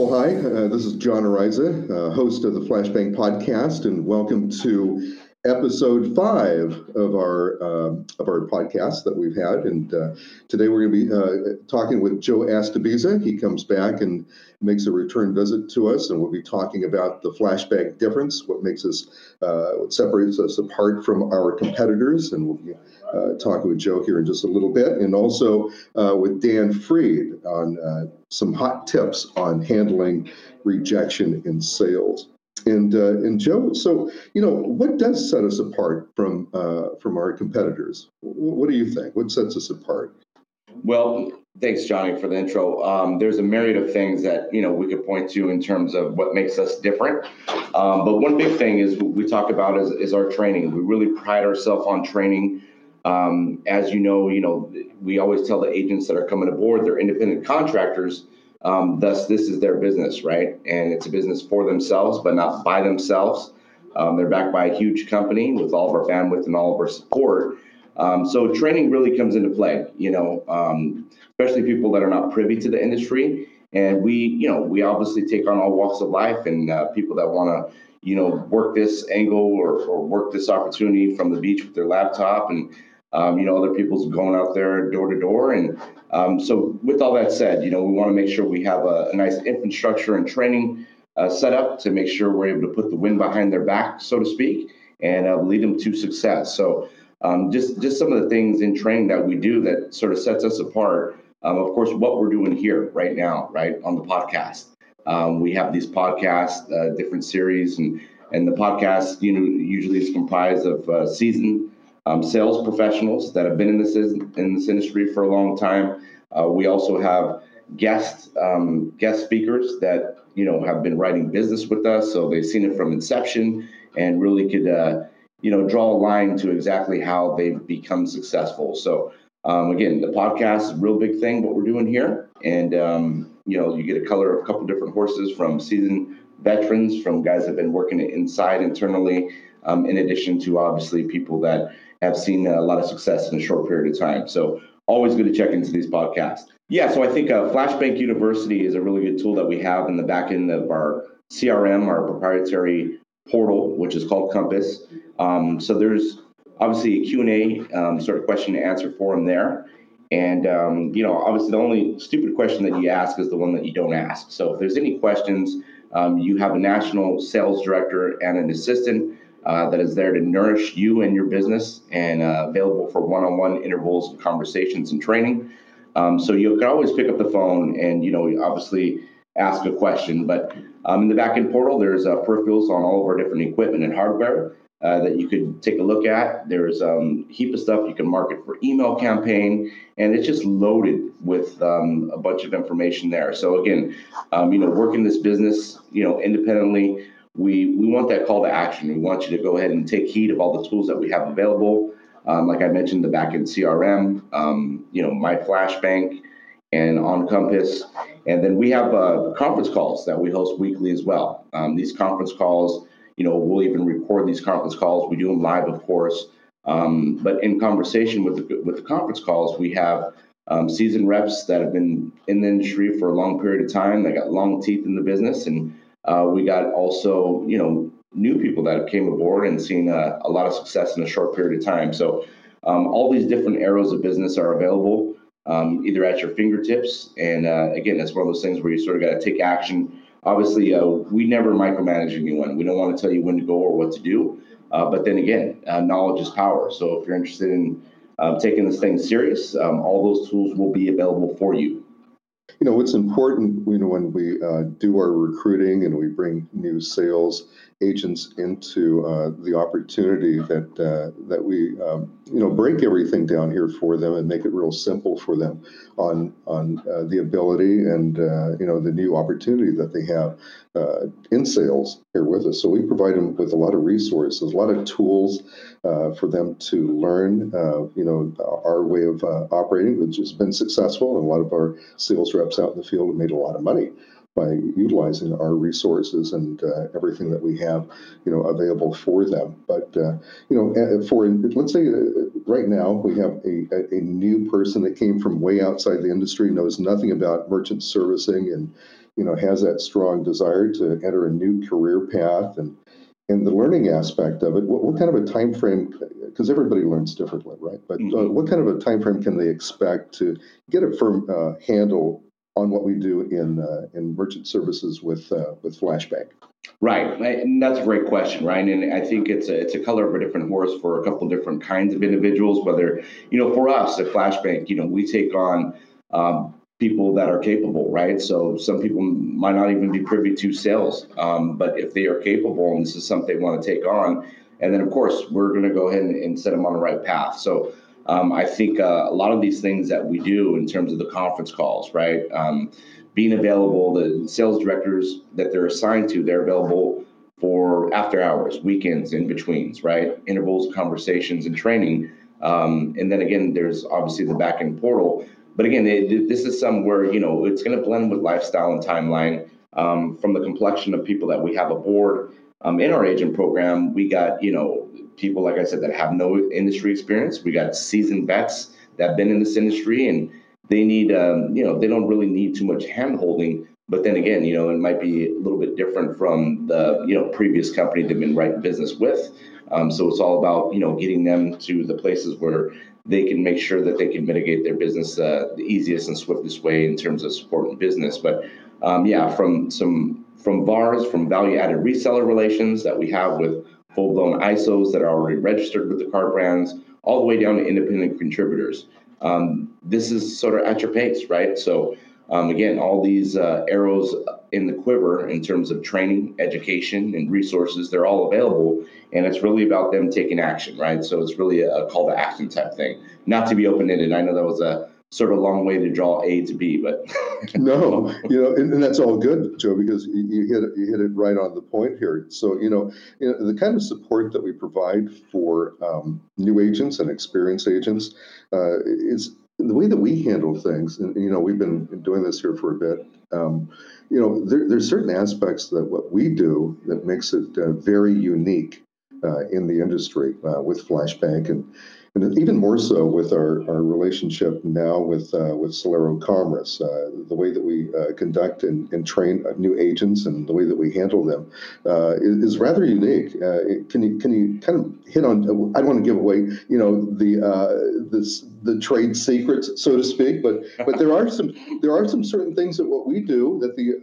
Well, hi, uh, this is John Ariza, uh, host of the FlashBanc podcast, and welcome to episode five of our uh, of our podcast that we've had. And uh, today we're going to be uh, talking with Joe Astobiza. He comes back and makes a return visit to us, and we'll be talking about the FlashBanc difference, what makes us, uh, what separates us apart from our competitors, and we'll be uh, talking with Joe here in just a little bit, and also uh, with Dan Freed on some hot tips on handling rejection in sales. And uh, and Joe, so you know, what does set us apart from uh, from our competitors? What do you think? What sets us apart? Well, thanks, Johnny, for the intro. Um, there's a myriad of things that you know we could point to in terms of what makes us different. Um, but one big thing is we talk about is, is our training. We really pride ourselves on training. Um, as you know, you know, we always tell the agents that are coming aboard, they're independent contractors um, thus, this is their business, right? And it's a business for themselves, but not by themselves. Um, they're backed by a huge company with all of our bandwidth and all of our support. Um, so training really comes into play, you know, um, especially people that are not privy to the industry. And we, you know, we obviously take on all walks of life and uh, people that want to, you know, work this angle or, or work this opportunity from the beach with their laptop and um, you know, other people's going out there door to door. And um, so, with all that said, you know, we want to make sure we have a, a nice infrastructure and training uh, set up to make sure we're able to put the wind behind their back, so to speak, and uh, lead them to success. So, um, just just some of the things in training that we do that sort of sets us apart. Um, of course, what we're doing here right now, right on the podcast. Um, we have these podcasts, uh, different series, and and the podcast, you know, usually is comprised of uh, season um, sales professionals that have been in this in this industry for a long time. Uh, we also have guest um, guest speakers that you know have been writing business with us, so they've seen it from inception and really could uh, you know draw a line to exactly how they've become successful. So um, again, the podcast is a real big thing. What we're doing here, and um, you know you get a color of a couple different horses from seasoned veterans, from guys that have been working inside internally, um, in addition to obviously people that have seen a lot of success in a short period of time. So always good to check into these podcasts. Yeah, so I think uh, FlashBanc University is a really good tool that we have in the back end of our CRM, our proprietary portal, which is called Compass. Um, so there's obviously a Q&A um, sort of question and answer forum there. And, um, you know, obviously the only stupid question that you ask is the one that you don't ask. So if there's any questions, um, you have a national sales director and an assistant uh, that is there to nourish you and your business and uh, available for one-on-one intervals of conversations and training. Um, so you can always pick up the phone and you know obviously ask a question. But um, in the backend portal, there's uh, peripherals on all of our different equipment and hardware uh, that you could take a look at. There's um, a heap of stuff you can market for email campaign, and it's just loaded with um, a bunch of information there. So again, um, you know, working this business, you know, independently we we want that call to action. We want you to go ahead and take heed of all the tools that we have available. Um, like I mentioned, the backend CRM, um, you know, my FlashBanc, and on Compass, and then we have uh, conference calls that we host weekly as well. Um, these conference calls, you know, we'll even record these conference calls. We do them live, of course, um, but in conversation with the with the conference calls, we have um, seasoned reps that have been in the industry for a long period of time. They got long teeth in the business and uh, we got also, you know, new people that came aboard and seen a, a lot of success in a short period of time. So um, all these different arrows of business are available um, either at your fingertips. And uh, again, that's one of those things where you sort of got to take action. Obviously, uh, we never micromanage anyone. We don't want to tell you when to go or what to do. Uh, but then again, uh, knowledge is power. So if you're interested in um, taking this thing serious, um, all those tools will be available for you you know what's important you know when we uh, do our recruiting and we bring new sales agents into uh, the opportunity that uh, that we um, you know break everything down here for them and make it real simple for them on on uh, the ability and uh, you know the new opportunity that they have uh, in sales here with us. So we provide them with a lot of resources, a lot of tools uh, for them to learn. you know our way of operating, which has been successful, and a lot of our sales reps out in the field have made a lot of money by utilizing our resources and uh, everything that we have, you know, available for them. But uh, you know, for let's say uh, right now we have a, a new person that came from way outside the industry, knows nothing about merchant servicing and you know has that strong desire to enter a new career path and and the learning aspect of it, what, what kind of a time frame? Because everybody learns differently, right? But uh, mm-hmm. what kind of a time frame can they expect to get a firm uh, handle on what we do in uh, in merchant services with uh, with FlashBanc? Right, and that's a great question, right? And I think it's a it's a color of a different horse for a couple different kinds of individuals. Whether you know, for us at FlashBanc, you know, we take on um, people that are capable, right? So some people might not even be privy to sales, um, but if they are capable and this is something they want to take on, and then of course we're going to go ahead and, and, set them on the right path. So um, I think uh, a lot of these things that we do in terms of the conference calls, right? Um, being available, the sales directors that they're assigned to, they're available for after hours, weekends, in betweens, right? Intervals, conversations, and training. Um, and then again, there's obviously the back end portal but again, it, this is somewhere, you know, it's going to blend with lifestyle and timeline. Um, from the complexion of people that we have aboard um, in our agent program, we got, you know, people, like I said, that have no industry experience. We got seasoned vets that have been in this industry and they need, um, you know, they don't really need too much hand holding. But then again, you know, it might be a little bit different from the, you know, previous company they've been writing business with. Um, so it's all about, you know, getting them to the places where they can make sure that they can mitigate their business uh, the easiest and swiftest way in terms of supporting business. But um, yeah, from some from VARs, from value-added reseller relations that we have with full-blown ISOs that are already registered with the car brands, all the way down to independent contributors. Um, this is sort of at your pace, right? So um, again, all these uh, arrows in the quiver in terms of training, education, and resources, they're all available. And it's really about them taking action, right? So it's really a, call to action type thing, not to be open ended. I know that was a sort of long way to draw A to B, but no, you know, and, and, that's all good, Joe, because you, hit it, you hit it right on the point here. So you know, you know the kind of support that we provide for um, new agents and experienced agents uh, is the way that we handle things, and you know, we've been doing this here for a bit. Um, you know, there, there's certain aspects that what we do that makes it uh, very unique uh, in the industry uh, with FlashBanc, and and even more so with our, our relationship now with uh, with Celero Commerce, uh, the way that we uh, conduct and, and train new agents and the way that we handle them uh, is, is, rather unique. Uh, can you can you kind of hit on? I don't want to give away, you know, the uh, this the trade secrets, so to speak, but but there are some there are some certain things that what we do that the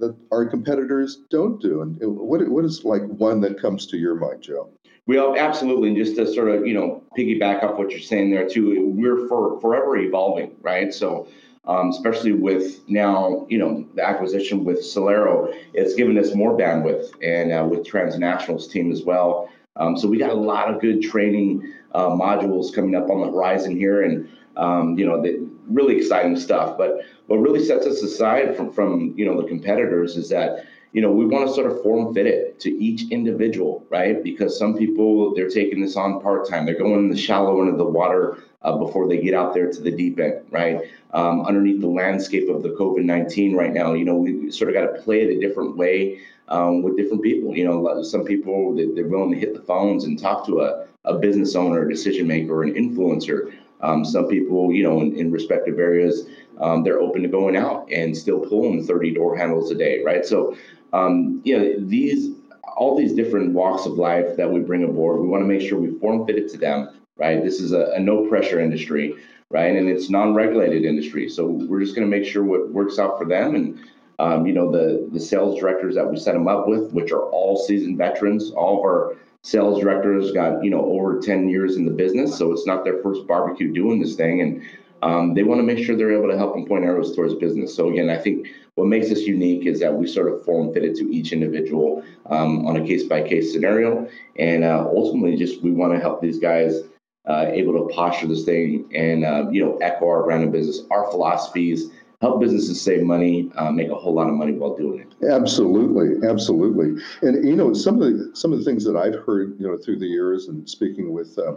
that our competitors don't do. And what what is like one that comes to your mind, Joe? Well, absolutely. And just to sort of, you know, piggyback up what you're saying there too, we're for, forever evolving, right? So, um, especially with now, you know, the acquisition with Celero, it's given us more bandwidth and uh, with Transnational's team as well. Um, so we got a lot of good training uh, modules coming up on the horizon here and, um, you know, the, really exciting stuff. But what really sets us aside from, from, you know, the competitors is that, you know, we want to sort of form fit it to each individual, right? Because some people they're taking this on part time. They're going in the shallow end of the water uh, before they get out there to the deep end, right? Um, underneath the landscape of the COVID nineteen right now, you know, we sort of got to play it a different way um, with different people. You know, some people they're willing to hit the phones and talk to a, a business owner, a decision maker, an influencer. Um, some people, you know, in, in respective areas, um, they're open to going out and still pulling 30 door handles a day, right? So um, you know, these all these different walks of life that we bring aboard, we want to make sure we form fit it to them, right? This is a, a no pressure industry, right? And it's non-regulated industry. So we're just going to make sure what works out for them. And, um, you know, the, the sales directors that we set them up with, which are all seasoned veterans, all of our sales directors got, you know, over 10 years in the business. So it's not their first barbecue doing this thing. And um, they want to make sure they're able to help them point arrows towards business. So again, I think what makes us unique is that we sort of form fit it to each individual um, on a case by case scenario, and uh, ultimately, just we want to help these guys uh, able to posture this thing and uh, you know echo our brand of business, our philosophies, help businesses save money, uh, make a whole lot of money while doing it. Absolutely, absolutely. And you know, some of the some of the things that I've heard, you know, through the years and speaking with uh,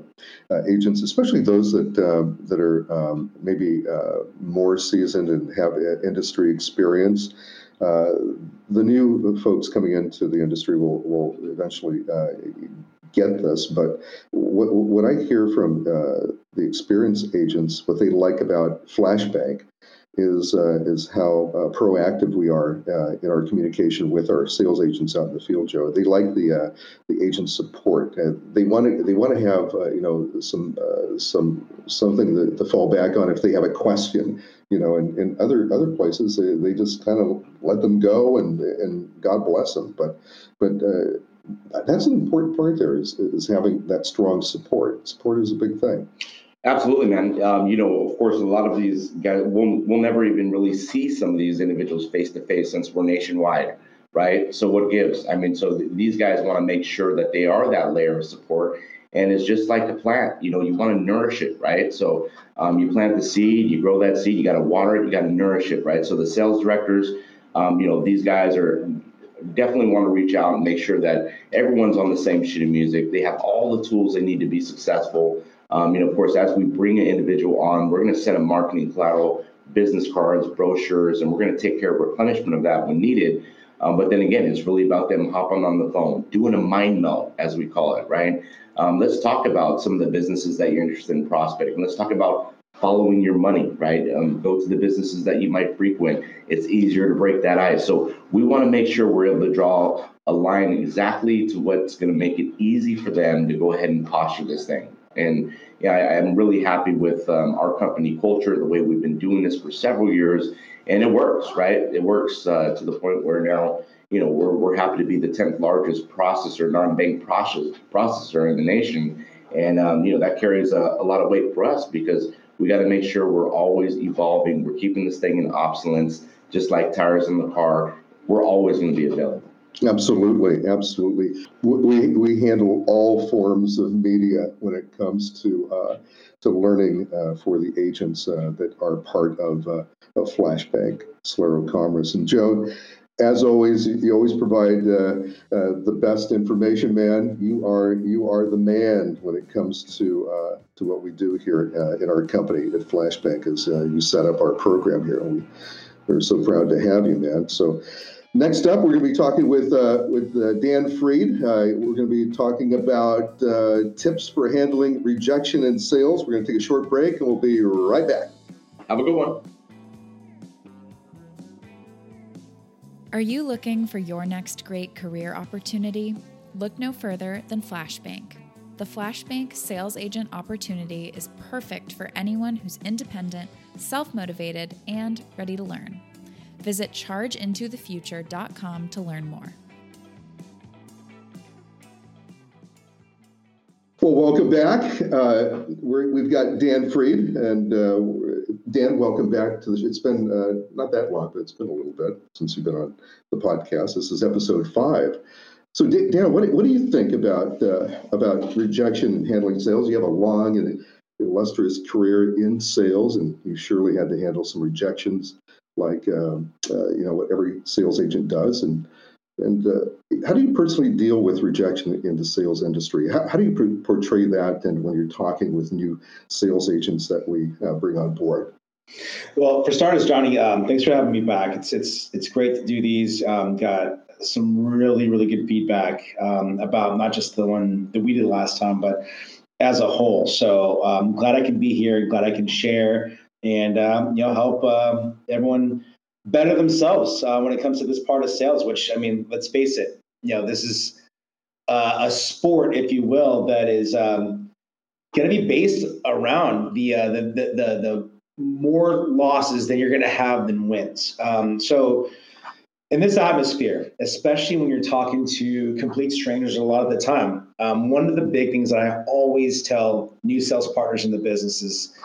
uh, agents, especially those that uh, that are um, maybe uh, more seasoned and have industry experience. Uh, the new folks coming into the industry will will eventually get this, but what, what I hear from uh, the experienced agents, what they like about FlashBanc is uh, is how uh, proactive we are uh, in our communication with our sales agents out in the field, Joe. They like the uh, the agent support. they want to they want to have uh, you know some uh, some something to, to, fall back on if they have a question. You know, and in other other places they, they just kind of let them go and and God bless them. But but that's an important part there is, is having that strong support. Support is a big thing. Absolutely, man. Um, you know, of course, a lot of these guys, we'll, we'll never even really see some of these individuals face to face since we're nationwide, right? So, what gives? I mean, so th- these guys want to make sure that they are that layer of support. And it's just like the plant, you know, you want to nourish it, right? So, um, you plant the seed, you grow that seed, you got to water it, you got to nourish it, right? So, the sales directors, um, you know, these guys are definitely want to reach out and make sure that everyone's on the same sheet of music. They have all the tools they need to be successful. Um, you know, of course, as we bring an individual on, we're going to send a marketing collateral, business cards, brochures, and we're going to take care of replenishment of that when needed. Um, but then again, it's really about them hopping on the phone, doing a mind melt, as we call it, right? Um, let's talk about some of the businesses that you're interested in prospecting. Let's talk about following your money, right? Um, go to the businesses that you might frequent. It's easier to break that ice. So we want to make sure we're able to draw a line exactly to what's going to make it easy for them to go ahead and posture this thing. And yeah, I, am really happy with um, our company culture, the way we've been doing this for several years, and it works, right? It works uh, to the point where now, you know, we're, we're happy to be the 10th largest processor, non-bank process, processor in the nation. And, um, you know, that carries a, a lot of weight for us because we got to make sure we're always evolving. We're keeping this thing in obsolescence, just like tires in the car. We're always going to be available. Absolutely, absolutely. We, we handle all forms of media when it comes to uh, to learning uh, for the agents uh, that are part of, uh, of FlashBanc Celero Commerce. And Joe, as always, you always provide uh, uh, the best information, man. You are you are the man when it comes to uh, to what we do here in our company at FlashBanc. As you set up our program here, and we, we're so proud to have you, man. So. Next up, we're going to be talking with uh, with uh, Dan Freed. Uh, we're going to be talking about uh, tips for handling rejection in sales. We're going to take a short break, and we'll be right back. Have a good one. Are you looking for your next great career opportunity? Look no further than FlashBanc. The FlashBanc sales agent opportunity is perfect for anyone who's independent, self motivated, and ready to learn. Visit chargeintothefuture.com to learn more. Well, welcome back. Uh, we have got Dan Freed, and uh, Dan, welcome back to the. It's been uh, not that long, but it's been a little bit since you've been on the podcast. This is episode five. So, Dan, what, what do you think about uh, about rejection and handling sales? You have a long and illustrious career in sales, and you surely had to handle some rejections, like um, uh, you know what every sales agent does, and and uh, how do you personally deal with rejection in the sales industry? How, how do you portray that and when you're talking with new sales agents that we uh, bring on board? Well, for starters, Johnny, um, thanks for having me back. It's it's it's great to do these. Um, got some really really good feedback um, about not just the one that we did last time, but as a whole. So I'm um, glad I can be here. Glad I can share and um, you know help um, everyone better themselves uh, when it comes to this part of sales, which I mean, let's face it, you know, this is uh, a sport, if you will, that is um, going to be based around the, uh, the, the, the, the, more losses than you're going to have than wins. Um, so, in this atmosphere, especially when you're talking to complete strangers a lot of the time, um, one of the big things that I always tell new sales partners in the business is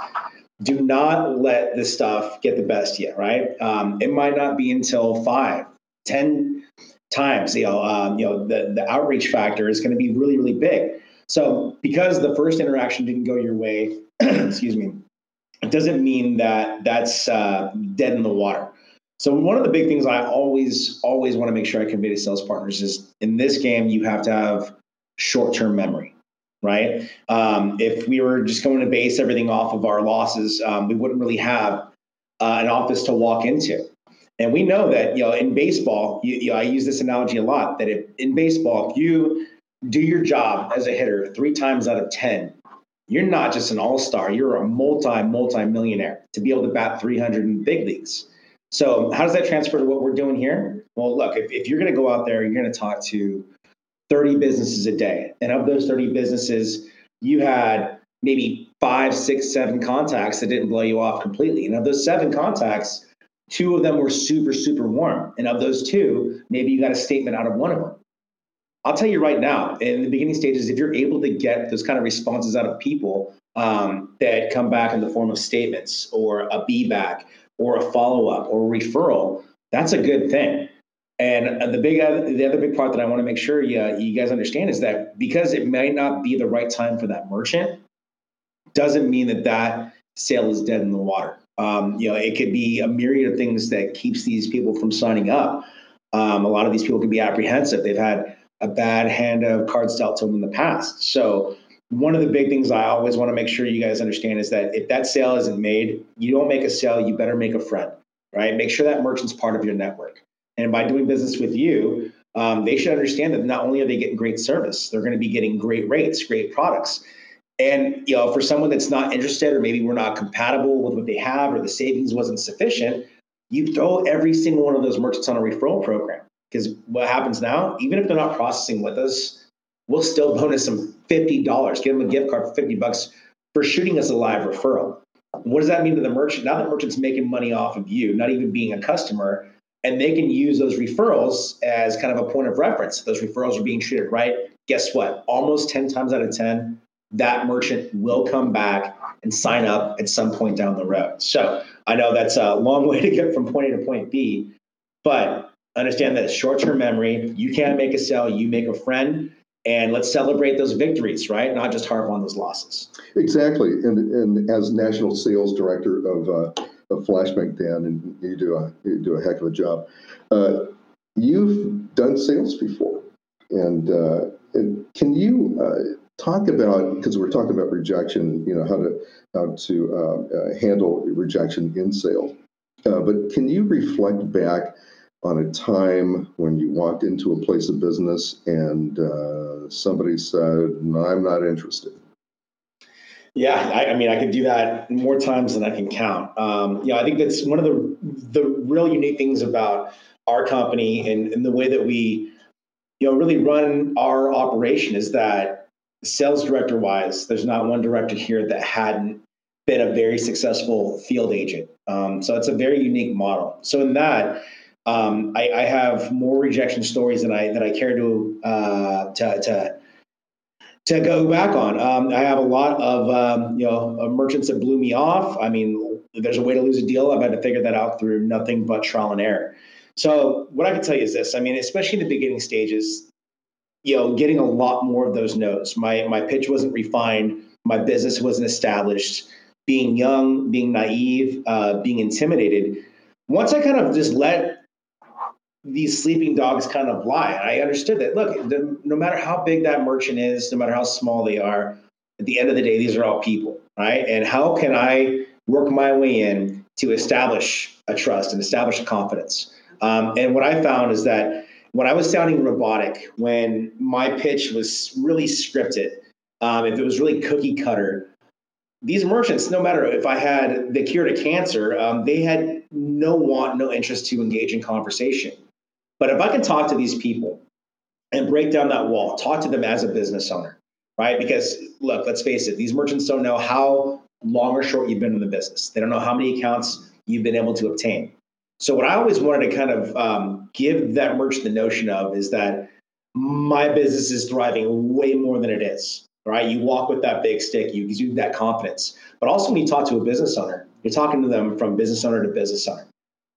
do not let this stuff get the best yet, right? Um, it might not be until five, ten times, you know, um, you know, the, the outreach factor is going to be really, really big. So because the first interaction didn't go your way, excuse me, it doesn't mean that that's uh, dead in the water. So one of the big things I always, always want to make sure I convey to sales partners is in this game, you have to have short-term memory right? Um, if we were just going to base everything off of our losses, um, we wouldn't really have uh, an office to walk into. And we know that you know in baseball, you, you know, I use this analogy a lot. That if in baseball, if you do your job as a hitter three times out of ten, you're not just an all-star, you're a multi, multi-millionaire to be able to bat 300 in big leagues. So how does that transfer to what we're doing here? Well, look, if, if you're going to go out there, you're going to talk to 30 businesses a day. And of those 30 businesses, you had maybe five, six, seven contacts that didn't blow you off completely. And of those seven contacts, two of them were super, super warm. And of those two, maybe you got a statement out of one of them. I'll tell you right now, in the beginning stages, if you're able to get those kind of responses out of people um, that come back in the form of statements or a be back or a follow up or a referral, that's a good thing. And the big, the other big part that I want to make sure you, you guys understand is that because it might not be the right time for that merchant, doesn't mean that that sale is dead in the water. Um, you know, it could be a myriad of things that keeps these people from signing up. Um, a lot of these people can be apprehensive. They've had a bad hand of cards dealt to them in the past. So one of the big things I always want to make sure you guys understand is that if that sale isn't made, you don't make a sale, you better make a friend, right? Make sure that merchant's part of your network. And by doing business with you, um, they should understand that not only are they getting great service, they're going to be getting great rates, great products. And you know, for someone that's not interested, or maybe we're not compatible with what they have, or the savings wasn't sufficient, you throw every single one of those merchants on a referral program. Because what happens now, even if they're not processing with us, we'll still bonus them $50, give them a gift card for 50 bucks for shooting us a live referral. What does that mean to the merchant? Now that merchant's making money off of you, not even being a customer, and they can use those referrals as kind of a point of reference. Those referrals are being treated right. Guess what? Almost 10 times out of 10, that merchant will come back and sign up at some point down the road. So I know that's a long way to get from point A to point B, but understand that short-term memory. You can't make a sale, you make a friend, and let's celebrate those victories, right? Not just harp on those losses. Exactly. And, and as national sales director of, uh, of FlashBanc, Dan, and you do a you do a heck of a job. Uh, you've done sales before, and, uh, and can you uh, talk about because we're talking about rejection, you know how to how to uh, uh, handle rejection in sales. but can you reflect back? on a time when you walked into a place of business and uh, somebody said, no, I'm not interested? Yeah, I, I, mean, I could do that more times than I can count. Um, yeah, I think that's one of the the real unique things about our company and, and the way that we, you know, really run our operation is that sales director wise, there's not one director here that hadn't been a very successful field agent. Um, so it's a very unique model. So in that, um, I, I, have more rejection stories than I that I care to uh, to, to to go back on. Um, I have a lot of um, you know merchants that blew me off. I mean, there's a way to lose a deal. I've had to figure that out through nothing but trial and error. So what I can tell you is this: I mean, especially in the beginning stages, you know, getting a lot more of those notes. My my pitch wasn't refined. My business wasn't established. Being young, being naive, uh, being intimidated. Once I kind of just let these sleeping dogs kind of lie. I understood that. Look, the, no matter how big that merchant is, no matter how small they are, at the end of the day, these are all people, right? And how can I work my way in to establish a trust and establish a confidence? Um, and what I found is that when I was sounding robotic, when my pitch was really scripted, um, if it was really cookie cutter, these merchants, no matter if I had the cure to cancer, um, they had no want, no interest to engage in conversation. But if I can talk to these people and break down that wall, talk to them as a business owner, right? Because look, let's face it, these merchants don't know how long or short you've been in the business. They don't know how many accounts you've been able to obtain. So what I always wanted to kind of um, give that merchant the notion of is that my business is thriving way more than it is. Right? You walk with that big stick, you exude that confidence. But also when you talk to a business owner, you're talking to them from business owner to business owner,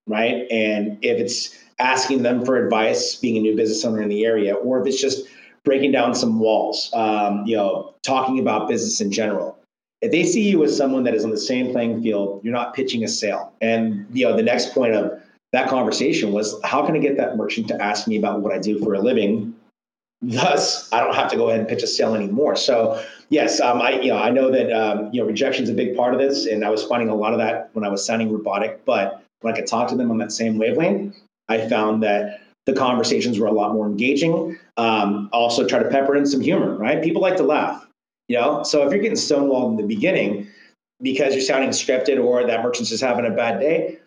right? And if it's asking them for advice, being a new business owner in the area, or if it's just breaking down some walls, um, you know, talking about business in general. If they see you as someone that is on the same playing field, you're not pitching a sale. And you know, the next point of that conversation was how can I get that merchant to ask me about what I do for a living? Thus, I don't have to go ahead and pitch a sale anymore. So, yes, um, I you know I know that um, you know rejection is a big part of this, and I was finding a lot of that when I was sounding robotic. But when I could talk to them on that same wavelength, I found that the conversations were a lot more engaging. Um, also, try to pepper in some humor, right? People like to laugh. You know, so if you're getting stonewalled in the beginning because you're sounding scripted or that merchant's just having a bad day,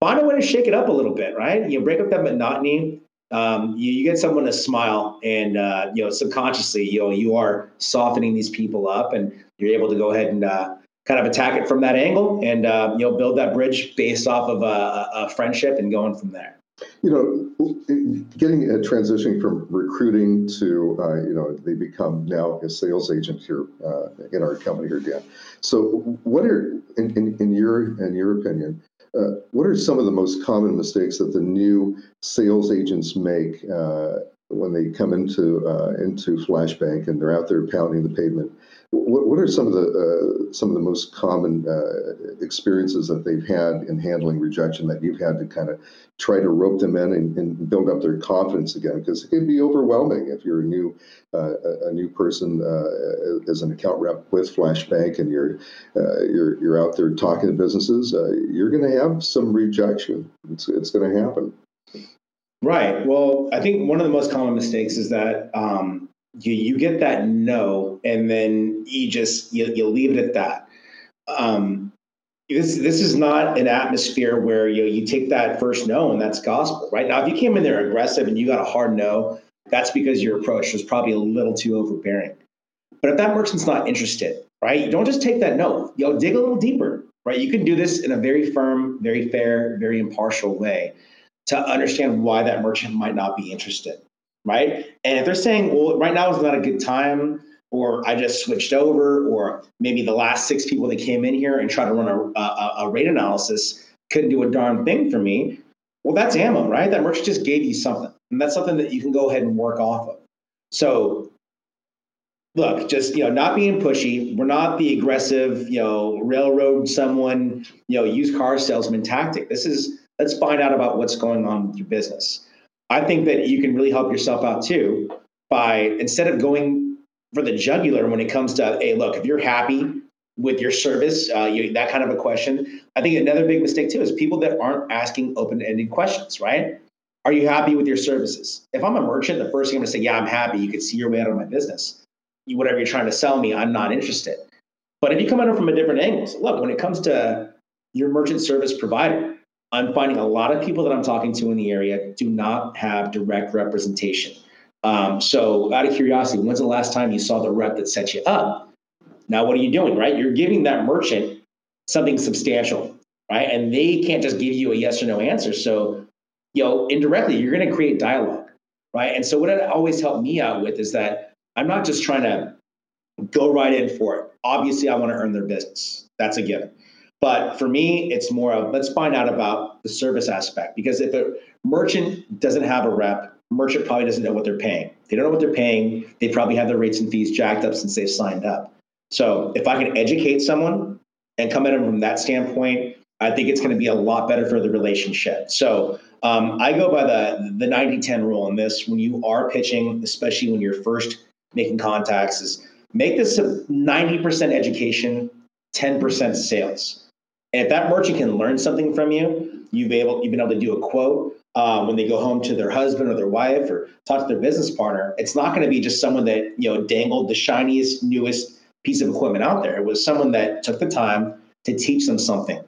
find a way to shake it up a little bit, right? You know, break up that monotony. Um, you, you, get someone to smile, and uh, you know, subconsciously, you know, you are softening these people up, and you're able to go ahead and uh, kind of attack it from that angle, and uh, you know, build that bridge based off of a, a friendship and going from there you know, getting a transitioning from recruiting to, uh, you know, they become now a sales agent here uh, in our company here, Dan. So, what are, in, in, in your in your opinion, uh, what are some of the most common mistakes that the new sales agents make uh, when they come into uh, into FlashBanc and they're out there pounding the pavement? What, what are some of the uh, some of the most common uh, experiences that they've had in handling rejection that you've had to kind of try to rope them in and, and build up their confidence again? Because it can be overwhelming if you're a new uh, a new person uh, as an account rep with FlashBanc and you're uh, you're you're out there talking to businesses. You're going to have some rejection. It's it's going to happen. Right. Well, I think one of the most common mistakes is that um, you, you get that no, and then you just you, you leave it at that. Um, this this is not an atmosphere where you you take that first no and that's gospel, right? Now, if you came in there aggressive and you got a hard no, that's because your approach was probably a little too overbearing. But if that merchant's not interested, right, you don't just take that no. You know, dig a little deeper, right? You can do this in a very firm, very fair, very impartial way to understand why that merchant might not be interested right? And if they're saying, well, right now is not a good time, or I just switched over, or maybe the last six people that came in here and tried to run a, a, a rate analysis couldn't do a darn thing for me, well, that's ammo, right? That merchant just gave you something, and that's something that you can go ahead and work off of. So, look, just you know, not being pushy. We're not the aggressive, you know, railroad someone, you know, used car salesman tactic. This is let's find out about what's going on with your business. I think that you can really help yourself out too by instead of going for the jugular when it comes to, hey, look, if you're happy with your service, uh, you, that kind of a question. I think another big mistake too is people that aren't asking open-ended questions, right? Are you happy with your services? If I'm a merchant, the first thing I'm gonna say, yeah, I'm happy. You can see your way out of my business. You, whatever you're trying to sell me, I'm not interested. But if you come at it from a different angle, so look, when it comes to your merchant service provider, I'm finding a lot of people that I'm talking to in the area do not have direct representation. Um, so, out of curiosity, when's the last time you saw the rep that set you up? Now, what are you doing, right? You're giving that merchant something substantial, right? And they can't just give you a yes or no answer. So, you know, indirectly, you're going to create dialogue, right? And so, what it always helped me out with is that I'm not just trying to go right in for it. Obviously, I want to earn their business. That's a given. But for me, it's more of let's find out about the service aspect because if a merchant doesn't have a rep, merchant probably doesn't know what they're paying. They don't know what they're paying. They probably have their rates and fees jacked up since they've signed up. So if I can educate someone and come at them from that standpoint, I think it's going to be a lot better for the relationship. So um, I go by the the 90-10 rule in this. When you are pitching, especially when you're first making contacts, is make this a 90% education, 10% sales. And if that merchant can learn something from you, you've able you've been able to do a quote um, when they go home to their husband or their wife or talk to their business partner. It's not going to be just someone that you know dangled the shiniest, newest piece of equipment out there. It was someone that took the time to teach them something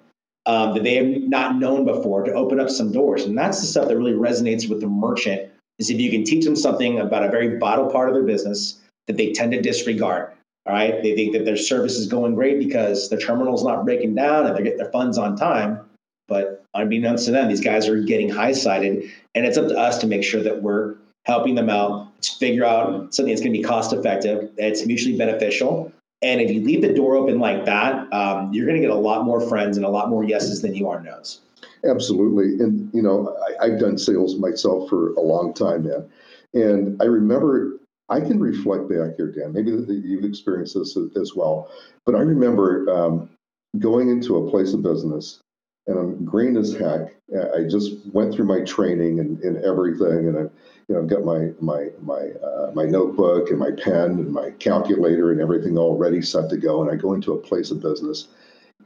um, that they have not known before to open up some doors. And that's the stuff that really resonates with the merchant. Is if you can teach them something about a very vital part of their business that they tend to disregard. All right. They think that their service is going great because the terminal's not breaking down and they're getting their funds on time. But unbeknownst to them, these guys are getting high sided. And it's up to us to make sure that we're helping them out, to figure out something that's going to be cost effective, that's mutually beneficial. And if you leave the door open like that, um, you're going to get a lot more friends and a lot more yeses than you are nos. Absolutely. And, you know, I, have done sales myself for a long time, man. And I remember I can reflect back here, Dan. Maybe you've experienced this as well. But I remember um, going into a place of business and I'm green as heck. I just went through my training and, and everything, and I, you know, got my my my uh, my notebook and my pen and my calculator and everything all ready, set to go. And I go into a place of business,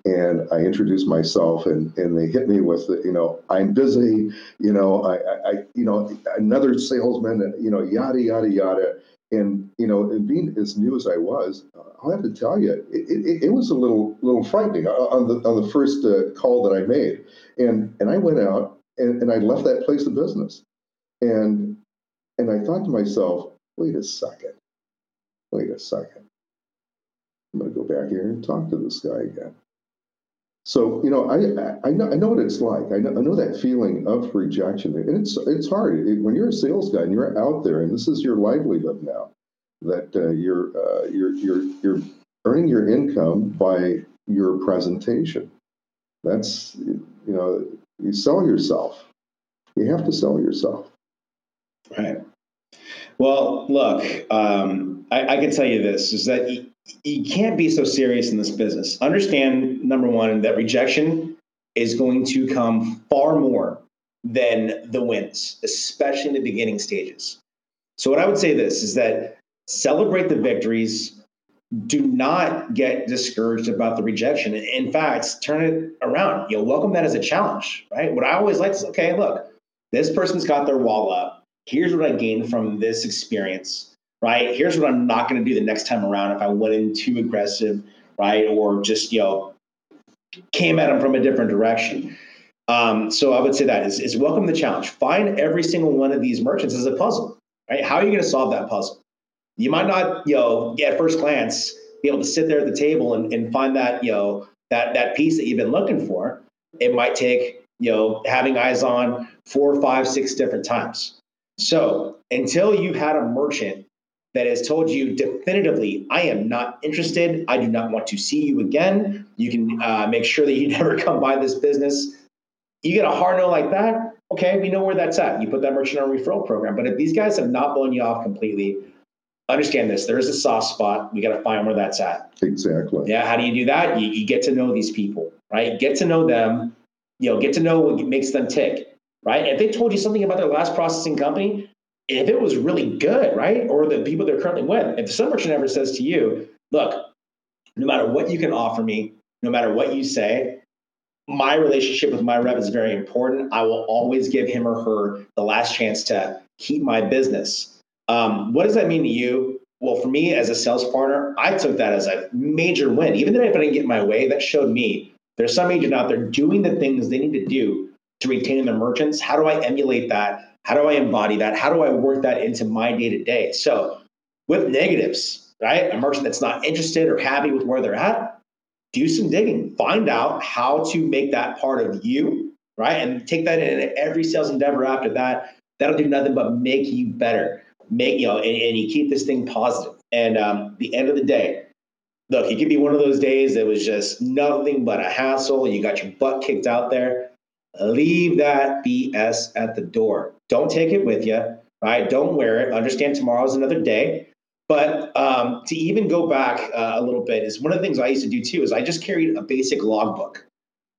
and I introduce myself, and and they hit me with, the, you know, I'm busy, you know, I, I, you know, another salesman, you know, yada yada yada And you know, and being as new as I was, I'll have to tell you, it, it, it was a little little frightening on the on the first uh, call that I made. And and I went out and, and I left that place of business, and and I thought to myself, wait a second, wait a second, I'm going to go back here and talk to this guy again. So you know, I I know I know what it's like. I know I know that feeling of rejection, and it's it's hard it, when you're a sales guy and you're out there, and this is your livelihood now. That uh, you're uh, you're you're you're earning your income by your presentation. That's you know you sell yourself. You have to sell yourself. Right. Well, look, um, I, I, can tell you this: is that you can't be so serious in this business. Understand, number one, that rejection is going to come far more than the wins, especially in the beginning stages. So, what I would say this is that celebrate the victories. Do not get discouraged about the rejection. In fact, turn it around. You know, welcome that as a challenge, right? What I always like is, okay, look, this person's got their wall up. Here's what I gained from this experience right? Here's what I'm not going to do the next time around if I went in too aggressive, right? Or just, you know, came at them from a different direction. Um, so I would say that is, is welcome the challenge. Find every single one of these merchants as a puzzle, right? How are you going to solve that puzzle? You might not, you know, at first glance, be able to sit there at the table and, and find that, you know, that that piece that you've been looking for. It might take, you know, having eyes on four, five, six different times. So until you've had a merchant that has told you definitively, I am not interested. I do not want to see you again. You can uh, make sure that you never come by this business. You get a hard no like that, okay, we know where that's at. You put that merchant on referral program. But if these guys have not blown you off completely, understand this there is a soft spot. We got to find where that's at. Exactly. Yeah. How do you do that? You, you get to know these people, right? Get to know them. You know, get to know what makes them tick, right? If they told you something about their last processing company, if it was really good, right? Or the people they're currently with, if some merchant ever says to you, look, no matter what you can offer me, no matter what you say, my relationship with my rep is very important. I will always give him or her the last chance to keep my business. Um, what does that mean to you? Well, for me as a sales partner, I took that as a major win. Even if I didn't get my way, that showed me there's some agent out there doing the things they need to do to retain their merchants. How do I emulate that how do I embody that? How do I work that into my day to day? So, with negatives, right? A merchant that's not interested or happy with where they're at, do some digging. Find out how to make that part of you, right? And take that in every sales endeavor after that. That'll do nothing but make you better. Make, you know, and, and you keep this thing positive. And um, the end of the day, look, it could be one of those days that was just nothing but a hassle and you got your butt kicked out there. Leave that BS at the door. Don't take it with you, right? Don't wear it. Understand tomorrow's another day. But um, to even go back uh, a little bit is one of the things I used to do too. Is I just carried a basic logbook.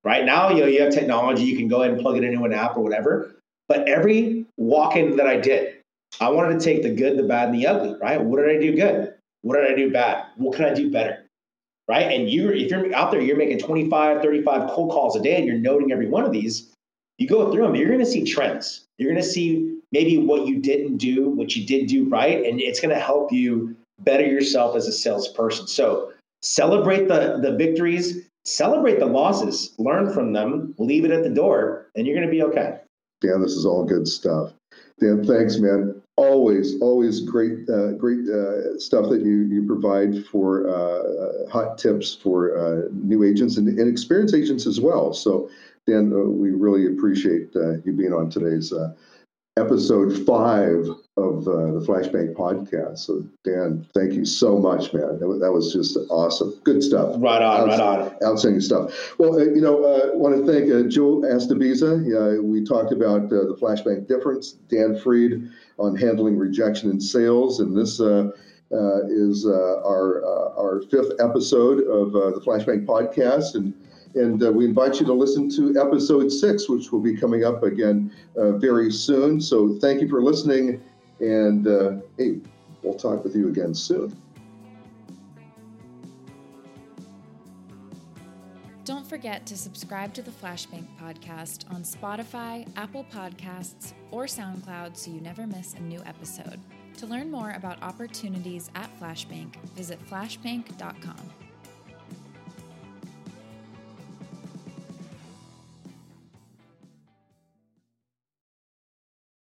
Right now, you know, you have technology. You can go ahead and plug it into an app or whatever. But every walk-in that I did, I wanted to take the good, the bad, and the ugly. Right? What did I do good? What did I do bad? What can I do better? Right? And you, if you're out there, you're making 25, 35 cold calls a day and you're noting every one of these, you go through them, you're going to see trends. You're going to see maybe what you didn't do, what you did do right, and it's going to help you better yourself as a salesperson. So celebrate the, the victories, celebrate the losses, learn from them, leave it at the door, and you're going to be okay. Dan, this is all good stuff. Dan, thanks, man always, always great, uh, great uh, stuff that you you provide for uh, uh hot tips for uh, new agents and, and, experienced agents as well. So, Dan, uh, we really appreciate you being on today's episode five of uh, the FlashBanc podcast. So, Dan, thank you so much, man. That was, that was just awesome. Good stuff. Right on, right on. Outstanding stuff. Well, uh, you know, I uh, want to thank uh, Joe Astobiza. we talked about uh, the FlashBanc difference. Dan Freed on handling rejection in sales, and this. Uh, is our our fifth episode of the FlashBanc podcast, and and uh, we invite you to listen to episode six, which will be coming up again uh, very soon. So thank you for listening. And uh, hey, we'll talk with you again soon. Don't forget to subscribe to the FlashBanc podcast on Spotify, Apple Podcasts, or SoundCloud so you never miss a new episode. To learn more about opportunities at FlashBanc, visit flashbanc.com.